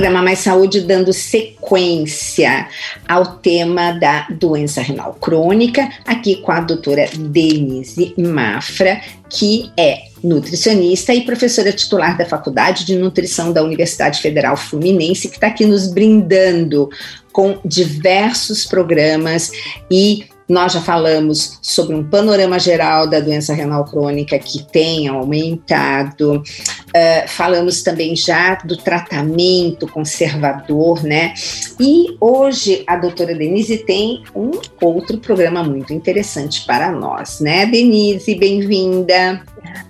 programa Mais Saúde dando sequência ao tema da doença renal crônica, aqui com a doutora Denise Mafra, que é nutricionista e professora titular da Faculdade de Nutrição da Universidade Federal Fluminense, que está aqui nos brindando com diversos programas e nós já falamos sobre um panorama geral da doença renal crônica que tem aumentado. Uh, falamos também já do tratamento conservador, né? E hoje a doutora Denise tem um outro programa muito interessante para nós, né? Denise, bem-vinda.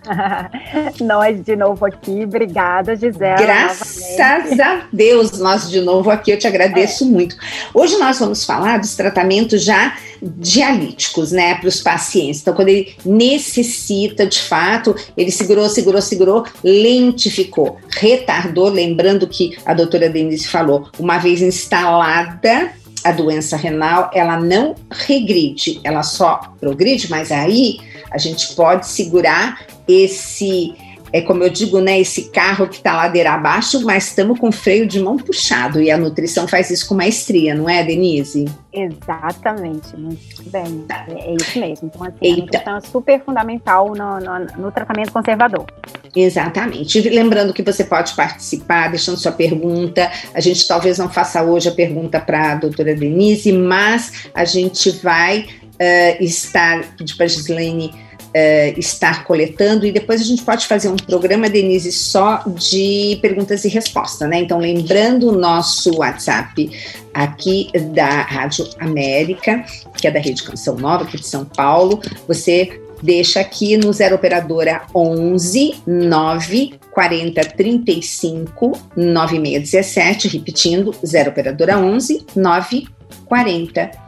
nós de novo aqui, obrigada, Gisela. Graças novamente. a Deus, nós de novo aqui, eu te agradeço é. muito. Hoje nós vamos falar dos tratamentos já dialíticos, né, para os pacientes. Então, quando ele necessita, de fato, ele segurou, segurou, segurou, lentificou, retardou. Lembrando que a doutora Denise falou, uma vez instalada a doença renal, ela não regride, ela só progride, mas aí a gente pode segurar esse é como eu digo, né, esse carro que está ladeira abaixo, mas estamos com freio de mão puxado e a nutrição faz isso com maestria, não é, Denise? Exatamente, muito bem, é, é isso mesmo. Então, assim, a nutrição é super fundamental no, no, no tratamento conservador. Exatamente. E lembrando que você pode participar, deixando sua pergunta. A gente talvez não faça hoje a pergunta para a doutora Denise, mas a gente vai uh, estar, pedir para a Gislaine uh, estar coletando e depois a gente pode fazer um programa, Denise, só de perguntas e respostas, né? Então, lembrando o nosso WhatsApp aqui da Rádio América, que é da Rede Canção Nova, aqui de São Paulo, você deixa aqui no Zero Operadora 11 9 40 35 9617, repetindo, Zero Operadora 11 9 40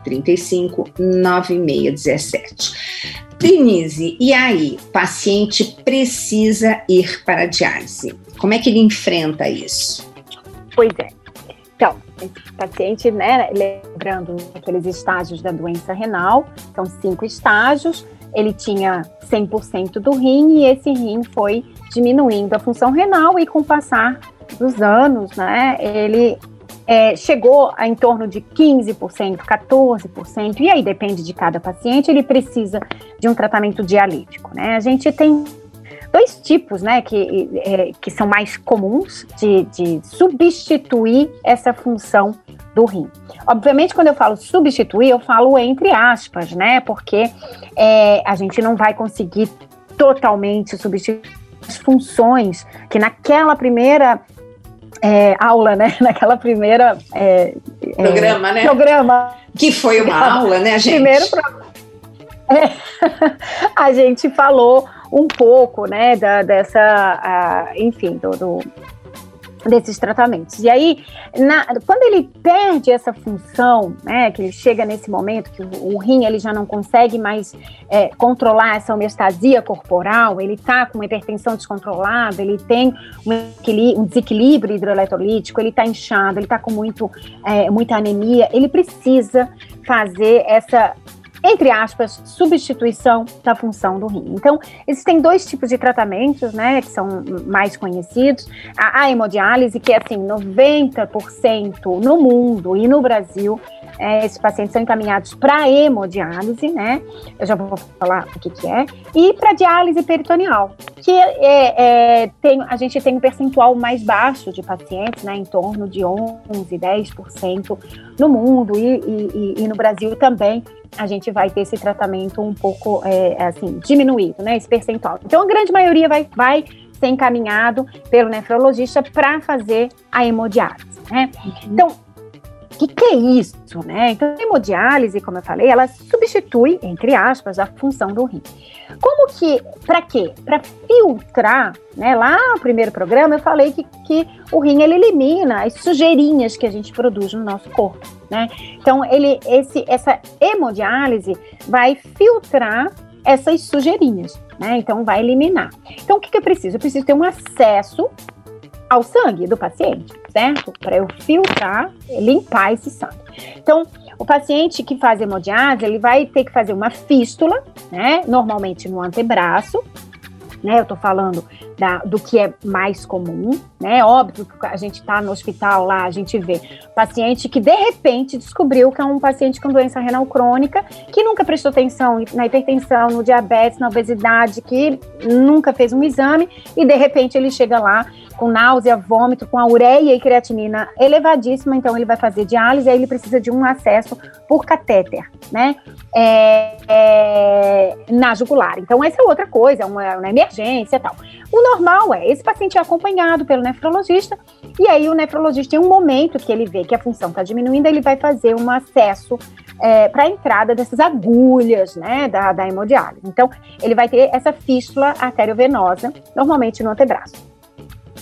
35 9617. Denise, e aí, paciente precisa ir para a diálise. Como é que ele enfrenta isso? Pois é. Então, esse paciente, né, lembrando aqueles estágios da doença renal, são cinco estágios, ele tinha 100% do rim e esse rim foi diminuindo a função renal e com o passar dos anos, né, ele é, chegou a em torno de 15%, 14%, e aí depende de cada paciente, ele precisa de um tratamento dialítico, né? A gente tem dois tipos, né, que, é, que são mais comuns de, de substituir essa função do rim. Obviamente, quando eu falo substituir, eu falo entre aspas, né, porque é, a gente não vai conseguir totalmente substituir as funções que naquela primeira é, aula, né? Naquela primeira é, é, programa, né? Programa. Que foi uma programa. aula, né, gente? Primeiro pro... É, a gente falou um pouco, né, da, dessa, a, enfim, do, do desses tratamentos. E aí, na, quando ele perde essa função, né, que ele chega nesse momento que o, o rim ele já não consegue mais é, controlar essa homeostasia corporal, ele está com uma hipertensão descontrolada, ele tem um, um desequilíbrio hidroeletrolítico, ele está inchado, ele está com muito, é, muita anemia, ele precisa fazer essa entre aspas, substituição da função do rim. Então, existem dois tipos de tratamentos, né, que são mais conhecidos. A, a hemodiálise, que é assim, 90% no mundo e no Brasil, é, esses pacientes são encaminhados para hemodiálise, né? Eu já vou falar o que, que é. E para diálise peritoneal, que é, é, tem, a gente tem um percentual mais baixo de pacientes, né? Em torno de 11, 10% no mundo e, e, e no Brasil também a gente vai ter esse tratamento um pouco, é, assim, diminuído, né, esse percentual. Então, a grande maioria vai, vai ser encaminhado pelo nefrologista para fazer a hemodiálise, né? Uhum. Então, que, que, é isso, né? Então, a hemodiálise, como eu falei, ela substitui, entre aspas, a função do rim. Como que, para quê? Para filtrar, né? Lá no primeiro programa eu falei que, que o rim ele elimina as sujeirinhas que a gente produz no nosso corpo, né? Então, ele, esse, essa hemodiálise vai filtrar essas sujeirinhas, né? Então, vai eliminar. Então, o que, que eu preciso? Eu preciso ter um acesso ao sangue do paciente, certo? Para eu filtrar, limpar esse sangue. Então, o paciente que faz hemodiálise, ele vai ter que fazer uma fístula, né? Normalmente no antebraço, né? Eu estou falando da, do que é mais comum, né? Óbvio que a gente está no hospital lá, a gente vê paciente que de repente descobriu que é um paciente com doença renal crônica, que nunca prestou atenção na hipertensão, no diabetes, na obesidade, que nunca fez um exame e de repente ele chega lá com náusea, vômito, com a ureia e creatinina elevadíssima, então ele vai fazer diálise, aí ele precisa de um acesso por catéter, né? É, é, na jugular. Então, essa é outra coisa, uma, uma emergência e tal. O normal é, esse paciente é acompanhado pelo nefrologista, e aí o nefrologista, em um momento que ele vê que a função está diminuindo, ele vai fazer um acesso é, para a entrada dessas agulhas, né, da, da hemodiálise. Então, ele vai ter essa fístula arteriovenosa, normalmente no antebraço.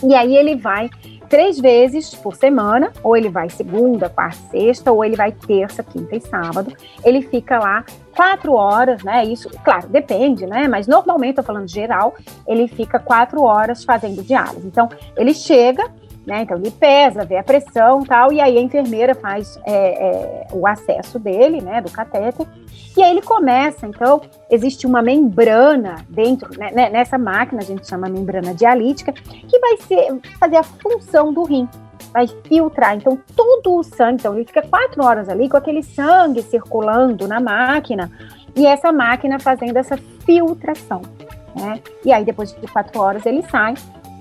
E aí ele vai três vezes por semana, ou ele vai segunda, quarta, sexta, ou ele vai terça, quinta e sábado. Ele fica lá quatro horas, né? Isso, claro, depende, né? Mas normalmente, tô falando geral, ele fica quatro horas fazendo diálise. Então, ele chega, né? Então ele pesa, vê a pressão tal, e aí a enfermeira faz é, é, o acesso dele, né, do catéter, e aí ele começa, então, existe uma membrana dentro, né, né, nessa máquina, a gente chama membrana dialítica, que vai ser, fazer a função do rim, vai filtrar, então, todo o sangue, então ele fica quatro horas ali com aquele sangue circulando na máquina, e essa máquina fazendo essa filtração, né, e aí depois de quatro horas ele sai,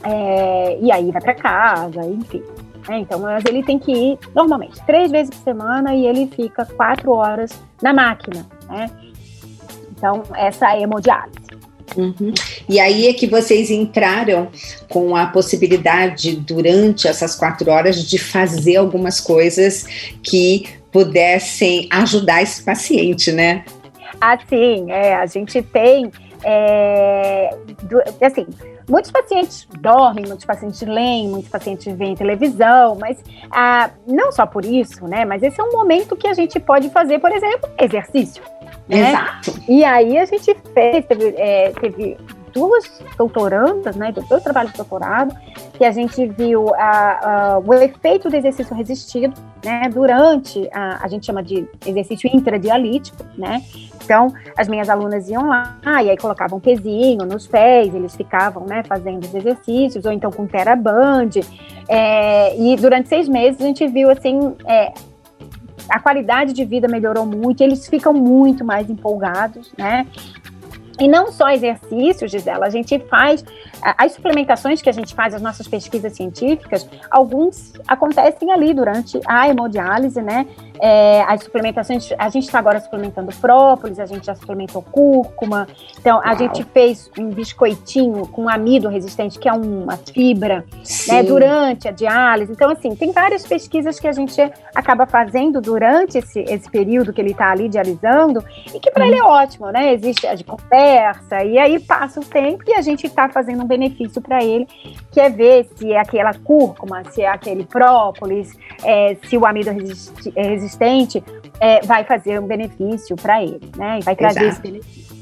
é, e aí vai para casa, enfim. É, então, mas ele tem que ir normalmente três vezes por semana e ele fica quatro horas na máquina, né? Então, essa é a hemodiálise. Uhum. E aí é que vocês entraram com a possibilidade, durante essas quatro horas, de fazer algumas coisas que pudessem ajudar esse paciente, né? Assim, é, a gente tem, é, do, assim, Muitos pacientes dormem, muitos pacientes leem, muitos pacientes veem televisão, mas ah, não só por isso, né? Mas esse é um momento que a gente pode fazer, por exemplo, exercício. Né? Exato. E aí a gente fez, teve, é, teve duas doutorandas, né, dois trabalhos de doutorado, que a gente viu a, a, o efeito do exercício resistido, né, durante a, a gente chama de exercício intradialítico, né, então, as minhas alunas iam lá e aí colocavam um pezinho nos pés, eles ficavam, né, fazendo os exercícios, ou então com teraband. É, e durante seis meses a gente viu, assim, é, a qualidade de vida melhorou muito, eles ficam muito mais empolgados, né? E não só exercícios, Gisela, a gente faz, as suplementações que a gente faz, as nossas pesquisas científicas, alguns acontecem ali durante a hemodiálise, né? É, as suplementações, a gente está agora suplementando própolis, a gente já suplementou cúrcuma, então Uau. a gente fez um biscoitinho com amido resistente, que é uma fibra, né, durante a diálise. Então, assim, tem várias pesquisas que a gente acaba fazendo durante esse, esse período que ele está ali dialisando, e que para hum. ele é ótimo, né? Existe a de conversa, e aí passa o tempo e a gente está fazendo um benefício para ele, que é ver se é aquela cúrcuma, se é aquele própolis, é, se o amido resistente é, vai fazer um benefício para ele, né? E vai trazer Exato. esse benefício.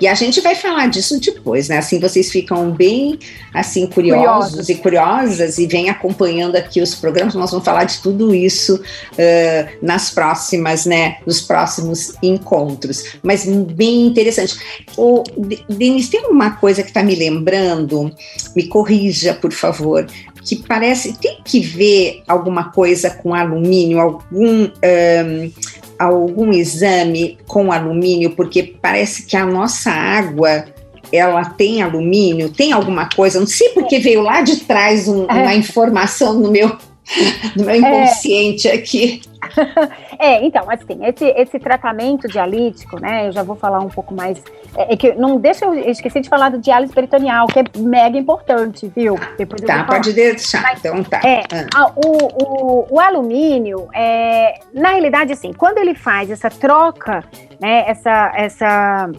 E a gente vai falar disso depois, né? Assim vocês ficam bem assim curiosos, curiosos. e curiosas e vêm acompanhando aqui os programas. Nós vamos falar de tudo isso uh, nas próximas, né? Nos próximos encontros. Mas bem interessante. O Denis, tem uma coisa que está me lembrando? Me corrija, por favor que parece tem que ver alguma coisa com alumínio, algum um, algum exame com alumínio, porque parece que a nossa água ela tem alumínio, tem alguma coisa, não sei porque veio lá de trás um, uma é. informação no meu no meu inconsciente é. aqui. É, então, assim, esse, esse tratamento dialítico, né, eu já vou falar um pouco mais, é, é que não deixa eu esqueci de falar do diálise peritoneal, que é mega importante, viu? Depois tá, pode deixar, Mas, então tá. É, ah. o, o, o alumínio, é, na realidade, assim, quando ele faz essa troca, né, essa, essa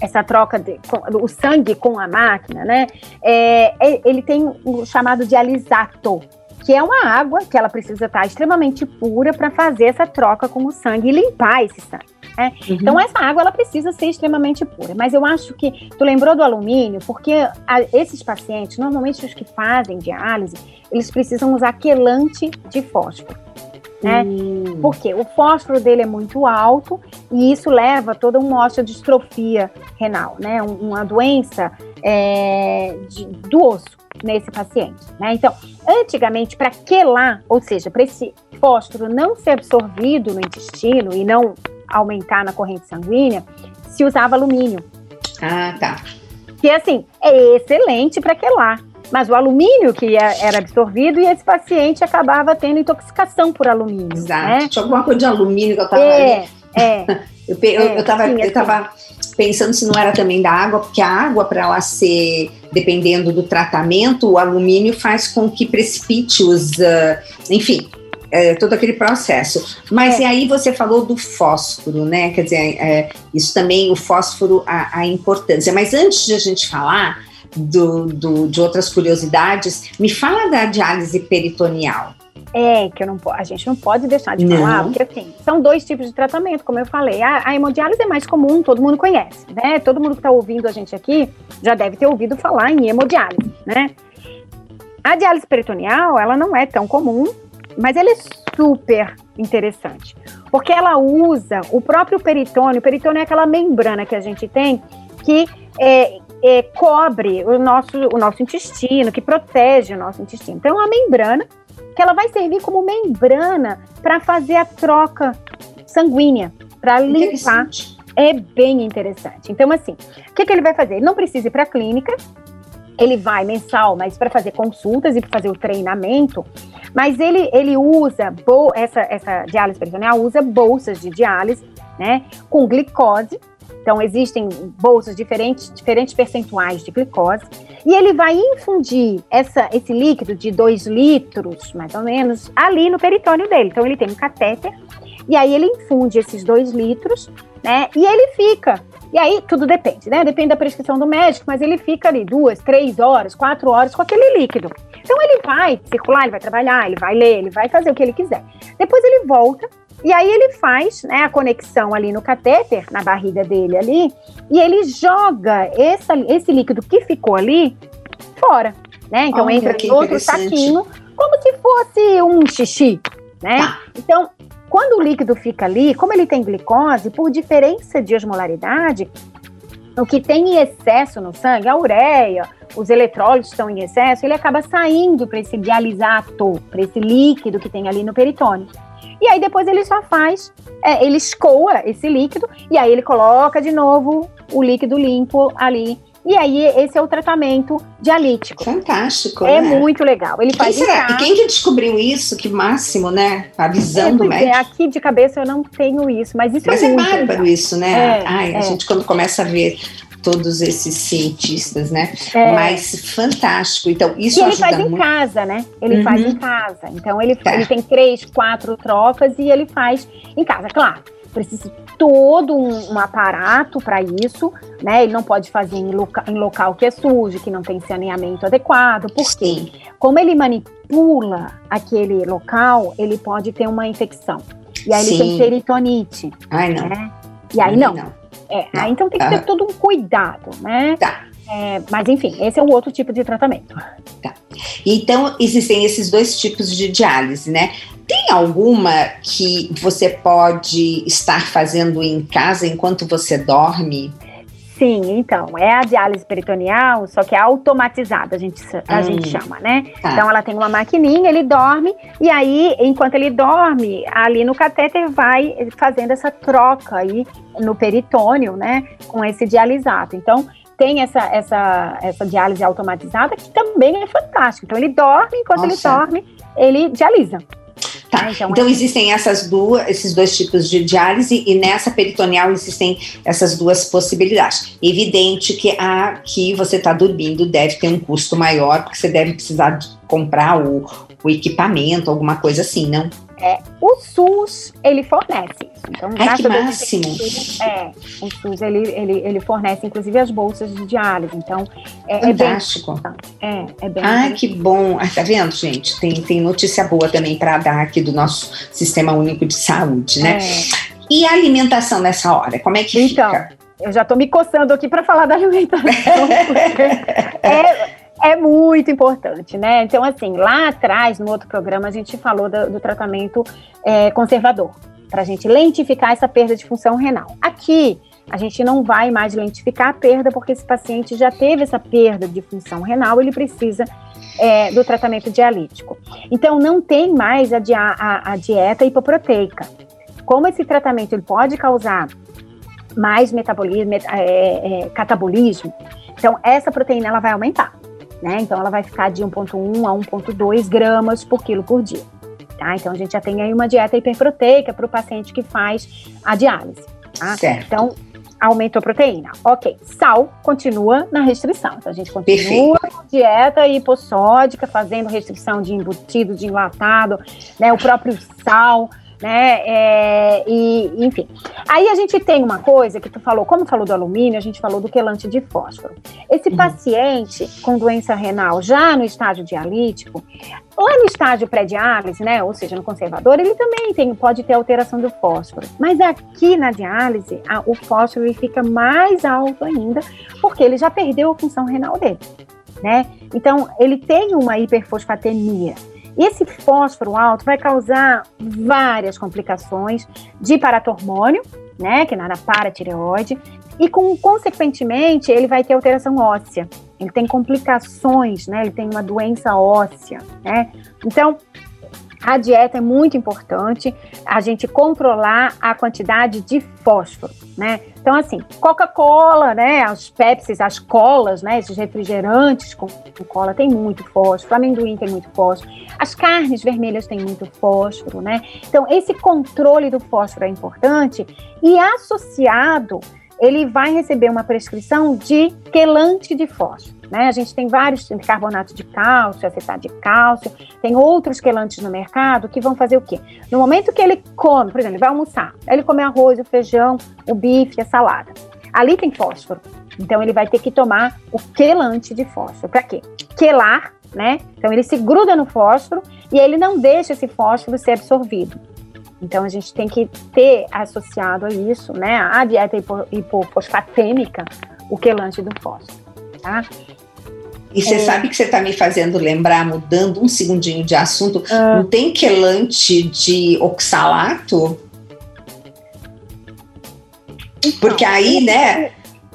essa troca de com, o sangue com a máquina, né? É, é ele tem o chamado de alisato, que é uma água que ela precisa estar extremamente pura para fazer essa troca com o sangue e limpar esse sangue. Né? Uhum. Então essa água ela precisa ser extremamente pura. Mas eu acho que tu lembrou do alumínio, porque a, esses pacientes, normalmente os que fazem diálise, eis precisam usar quelante de fósforo. Né? Hum. Porque o fósforo dele é muito alto e isso leva a toda uma osteodistrofia renal, né? Uma doença é, de, do osso nesse paciente, né? Então, antigamente, para quelar, ou seja, para esse fósforo não ser absorvido no intestino e não aumentar na corrente sanguínea, se usava alumínio. Ah, tá. Que assim, é excelente para quelar, mas o alumínio que é, era absorvido e esse paciente acabava tendo intoxicação por alumínio. Exato. Né? Tinha alguma coisa de alumínio que eu estava. É, é. eu, eu, é, eu, tava, sim, eu tava pensando se não era também da água, porque a água, para ela ser, dependendo do tratamento, o alumínio faz com que precipite os. Uh, enfim, é, todo aquele processo. Mas é. e aí você falou do fósforo, né? Quer dizer, é, isso também, o fósforo, a, a, importância. Mas antes de a gente falar do, do, de outras curiosidades, me fala da diálise peritoneal. É, que eu não, a gente não pode deixar de não. falar, porque assim, são dois tipos de tratamento, como eu falei. A, a hemodiálise é mais comum, todo mundo conhece, né? Todo mundo que está ouvindo a gente aqui já deve ter ouvido falar em hemodiálise, né? A diálise peritoneal, ela não é tão comum, mas ela é super interessante, porque ela usa o próprio peritônio. O peritônio é aquela membrana que a gente tem que é, é, cobre o nosso, o nosso intestino, que protege o nosso intestino. Então, é uma membrana que ela vai servir como membrana para fazer a troca sanguínea, para limpar. É bem interessante. Então, assim, o que, que ele vai fazer? Ele não precisa ir para a clínica, ele vai mensal, mas para fazer consultas e para fazer o treinamento, mas ele, ele usa, essa, essa diálise peritoneal usa bolsas de diálise, né, com glicose, então, existem bolsas diferentes, diferentes percentuais de glicose, e ele vai infundir essa, esse líquido de 2 litros, mais ou menos, ali no peritônio dele. Então, ele tem um catéter, e aí ele infunde esses 2 litros, né? E ele fica. E aí, tudo depende, né? Depende da prescrição do médico, mas ele fica ali duas, três horas, quatro horas com aquele líquido. Então, ele vai circular, ele vai trabalhar, ele vai ler, ele vai fazer o que ele quiser. Depois, ele volta e aí ele faz né, a conexão ali no catéter, na barriga dele ali, e ele joga essa, esse líquido que ficou ali fora. Né? Então Olha, entra em outro saquinho, como se fosse um xixi. Né? Tá. Então, quando o líquido fica ali, como ele tem glicose, por diferença de osmolaridade, o que tem em excesso no sangue, a ureia, os eletrólitos estão em excesso, ele acaba saindo para esse dialisato, para esse líquido que tem ali no peritônio. E aí depois ele só faz, é, ele escoa esse líquido e aí ele coloca de novo o líquido limpo ali. E aí esse é o tratamento dialítico. Fantástico. É né? muito legal. Ele faz quem será? E quem que descobriu isso? Que máximo, né? A visão é, do médico. É, aqui de cabeça eu não tenho isso, mas isso mas é, é muito bárbaro legal. isso, né? É, Ai, a é. gente quando começa a ver todos esses cientistas, né? É. Mas fantástico. Então, isso e ele faz muito. em casa, né? Ele uhum. faz em casa. Então, ele, tá. ele tem três, quatro trocas e ele faz em casa. Claro, precisa todo um, um aparato para isso, né? Ele não pode fazer em, loca, em, local que é sujo, que não tem saneamento adequado, porque Sim. como ele manipula aquele local, ele pode ter uma infecção. E aí Sim. ele tem peritonite. Ai, não. Né? E aí não. não. É, tá. então tem que ter todo um cuidado, né? Tá. É, mas enfim, esse é um outro tipo de tratamento. Tá. Então existem esses dois tipos de diálise, né? Tem alguma que você pode estar fazendo em casa enquanto você dorme? Sim, então, é a diálise peritoneal, só que é automatizada, a gente, a hum, gente chama, né? Tá. Então ela tem uma maquininha, ele dorme, e aí, enquanto ele dorme, ali no catéter vai fazendo essa troca aí no peritônio, né? Com esse dialisato. Então, tem essa, essa, essa diálise automatizada que também é fantástica. Então ele dorme, enquanto Nossa. ele dorme, ele dialisa. Tá. Ah, então, então é... existem essas duas, esses dois tipos de diálise e nessa peritoneal existem essas duas possibilidades. Evidente que a que você está dormindo deve ter um custo maior, porque você deve precisar de comprar o, o equipamento, alguma coisa assim, não? É, o SUS, ele fornece isso. Então, Ai, que máximo! É, o SUS, ele, ele, ele fornece, inclusive, as bolsas de diálise. Então, é, Fantástico. é bem... É, é bem... Ai, que bom! Ah, tá vendo, gente? Tem, tem notícia boa também para dar aqui do nosso Sistema Único de Saúde, né? É. E a alimentação nessa hora, como é que então, fica? Eu já estou me coçando aqui para falar da alimentação. é, É muito importante, né? Então, assim, lá atrás, no outro programa, a gente falou do, do tratamento é, conservador, para a gente lentificar essa perda de função renal. Aqui, a gente não vai mais lentificar a perda, porque esse paciente já teve essa perda de função renal, ele precisa é, do tratamento dialítico. Então, não tem mais a, a, a dieta hipoproteica. Como esse tratamento ele pode causar mais metabolismo, é, é, catabolismo, então essa proteína ela vai aumentar, né? Então ela vai ficar de 1,1 a 1,2 gramas por quilo por dia. Tá? Então a gente já tem aí uma dieta hiperproteica para o paciente que faz a diálise. Tá? Certo. Então aumentou a proteína. Ok, sal continua na restrição. Então a gente continua com dieta hipossódica, fazendo restrição de embutido, de enlatado, né? O próprio sal né? É, e, enfim. Aí a gente tem uma coisa que tu falou, como falou do alumínio, a gente falou do quelante de fósforo. Esse uhum. paciente com doença renal já no estágio dialítico, lá no estágio pré-diálise, né? Ou seja, no conservador, ele também tem, pode ter alteração do fósforo. Mas aqui na diálise, a, o fósforo ele fica mais alto ainda, porque ele já perdeu a função renal dele. Né? Então, ele tem uma hiperfosfatemia. Esse fósforo alto vai causar várias complicações de paratormônio, né, que é na paratireoide, e com, consequentemente ele vai ter alteração óssea. Ele tem complicações, né? Ele tem uma doença óssea, né? Então, a dieta é muito importante, a gente controlar a quantidade de fósforo, né? Então, assim, Coca-Cola, né? As Pepsis, as colas, né? Esses refrigerantes com, com cola tem muito fósforo, amendoim tem muito fósforo, as carnes vermelhas têm muito fósforo, né? Então, esse controle do fósforo é importante e associado, ele vai receber uma prescrição de quelante de fósforo. Né? A gente tem vários carbonato de cálcio, acetato de cálcio, tem outros quelantes no mercado que vão fazer o quê? No momento que ele come, por exemplo, ele vai almoçar, ele come arroz, o feijão, o bife, a salada. Ali tem fósforo. Então ele vai ter que tomar o quelante de fósforo. Para quê? Quelar, né? Então ele se gruda no fósforo e ele não deixa esse fósforo ser absorvido. Então a gente tem que ter associado a isso, né, a dieta hipofosfatêmica, o quelante do fósforo, tá? E você é. sabe que você está me fazendo lembrar, mudando um segundinho de assunto, ah. não tem quelante de oxalato? Então, Porque aí, né,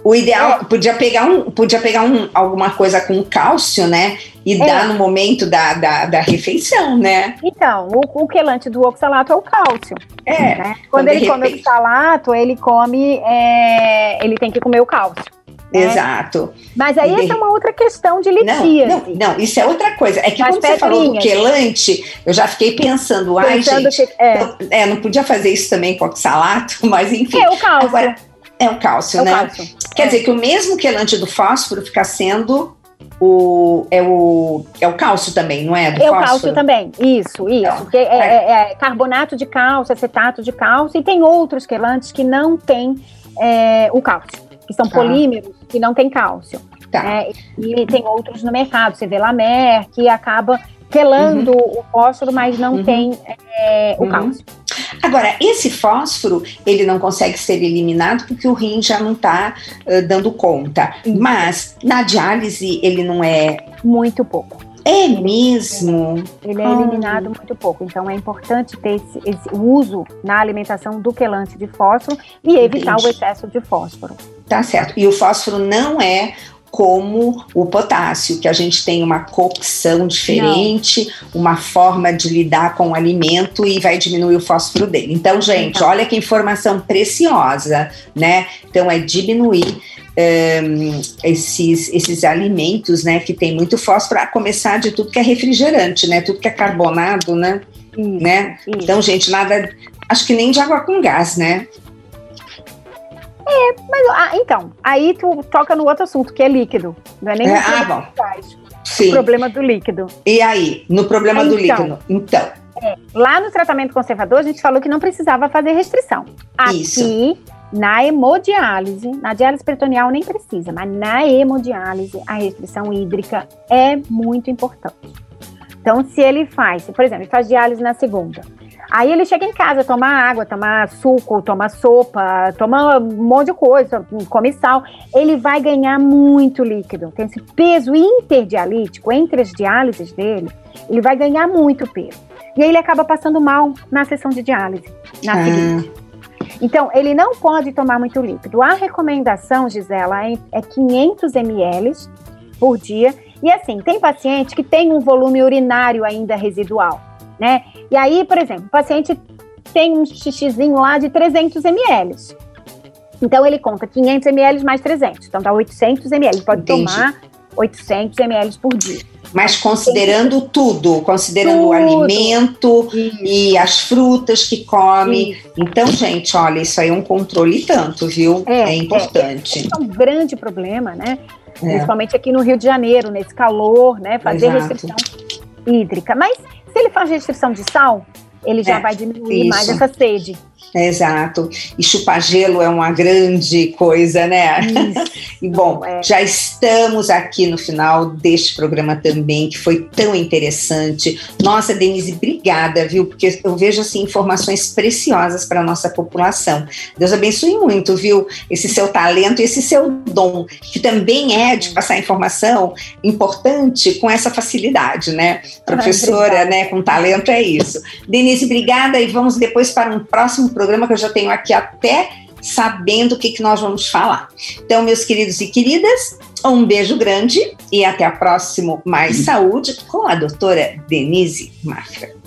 o ideal podia pegar, um, podia pegar um, alguma coisa com cálcio, né? E é. dar no momento da, da, da, refeição, né? Então, o, o quelante do oxalato é o cálcio. É. Né? Quando ele come oxalato, ele come, é, ele tem que comer o cálcio. Né? Exato. Mas aí essa é uma outra questão de litíase. Não, não, não, isso é outra coisa. É que As quando pedrinhas. você falou do quelante, eu já fiquei pensando, ai, pensando gente, que, é. Eu, é, não podia fazer isso também com oxalato, mas enfim. É o cálcio. Agora, é o cálcio, é o né? Cálcio. Quer é. dizer que o mesmo quelante do fósforo fica sendo o, é, o, é o cálcio também, não é? Do é fósforo? o cálcio também, isso, isso. Então, é, é, é, carbonato de cálcio, acetato de cálcio, e tem outros quelantes que não têm é, o cálcio que são tá. polímeros que não tem cálcio. Tá. Né? E tem outros no mercado, você vê Lamer, que acaba quelando uhum. o fósforo, mas não uhum. tem é, o uhum. cálcio. Agora, esse fósforo, ele não consegue ser eliminado porque o rim já não está uh, dando conta. Mas, na diálise, ele não é... Muito pouco. É mesmo? Ele é eliminado muito pouco. Então é importante ter esse, esse uso na alimentação do quelante de fósforo e evitar Entendi. o excesso de fósforo. Tá certo. E o fósforo não é como o potássio, que a gente tem uma cocção diferente, não. uma forma de lidar com o alimento e vai diminuir o fósforo dele. Então, gente, então. olha que informação preciosa, né? Então, é diminuir um, esses, esses alimentos, né, que tem muito fósforo, a começar de tudo que é refrigerante, né, tudo que é carbonado, né, né? Então, gente, nada, acho que nem de água com gás, né? É, mas ah, então, aí tu toca no outro assunto, que é líquido. Não é nem é, ah, bom. Sim. O problema do líquido. E aí, no problema do então, líquido? Então. É, lá no tratamento conservador, a gente falou que não precisava fazer restrição. Aqui, Isso. na hemodiálise, na diálise peritoneal nem precisa, mas na hemodiálise, a restrição hídrica é muito importante. Então, se ele faz, por exemplo, ele faz diálise na segunda, Aí ele chega em casa, toma água, toma suco, toma sopa, toma um monte de coisa, come sal. Ele vai ganhar muito líquido. Tem esse peso interdialítico entre as diálises dele, ele vai ganhar muito peso. E aí ele acaba passando mal na sessão de diálise, na ah. seguinte. Então, ele não pode tomar muito líquido. A recomendação, Gisela, é, é 500 ml por dia. E assim, tem paciente que tem um volume urinário ainda residual, né? E aí, por exemplo, o paciente tem um xixizinho lá de 300 ml. Então, ele conta 500 ml mais 300. Então, dá 800 ml. Pode Entendi. tomar 800 ml por dia. Mas considerando tudo, considerando tudo. o alimento isso. e as frutas que come. Isso. Então, gente, olha, isso aí é um controle tanto, viu? É, é importante. É, é um grande problema, né? É. Principalmente aqui no Rio de Janeiro, nesse calor, né? Fazer Exato. restrição hídrica. Mas se ele faz restrição de sal, ele já é, vai diminuir isso. mais essa sede. Exato. E chupar gelo é uma grande coisa, né? e bom, é. já estamos aqui no final deste programa também, que foi tão interessante. Nossa, Denise, obrigada, viu? Porque eu vejo assim informações preciosas para a nossa população. Deus abençoe muito, viu? Esse seu talento, esse seu dom, que também é de passar informação importante com essa facilidade, né? Professora, ah, né, com talento é isso. Denise, obrigada e vamos depois para um próximo programa que eu já tenho aqui até sabendo o que, que nós vamos falar. Então, meus queridos e queridas, um beijo grande e até a próxima Mais Saúde com a doutora Denise Mafra.